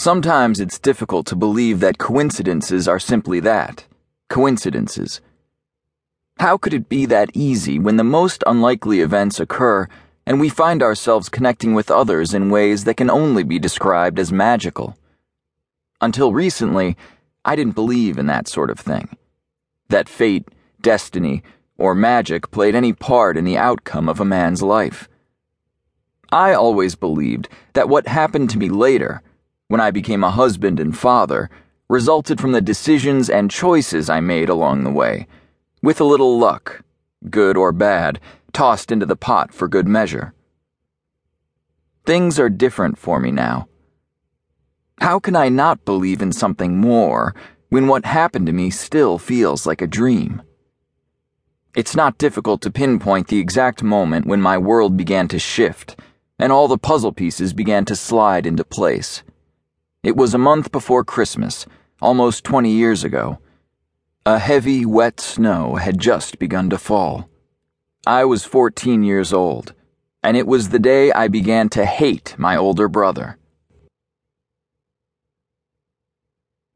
Sometimes it's difficult to believe that coincidences are simply that coincidences. How could it be that easy when the most unlikely events occur and we find ourselves connecting with others in ways that can only be described as magical? Until recently, I didn't believe in that sort of thing. That fate, destiny, or magic played any part in the outcome of a man's life. I always believed that what happened to me later, when I became a husband and father, resulted from the decisions and choices I made along the way, with a little luck, good or bad, tossed into the pot for good measure. Things are different for me now. How can I not believe in something more when what happened to me still feels like a dream? It's not difficult to pinpoint the exact moment when my world began to shift and all the puzzle pieces began to slide into place. It was a month before Christmas, almost 20 years ago. A heavy, wet snow had just begun to fall. I was 14 years old, and it was the day I began to hate my older brother.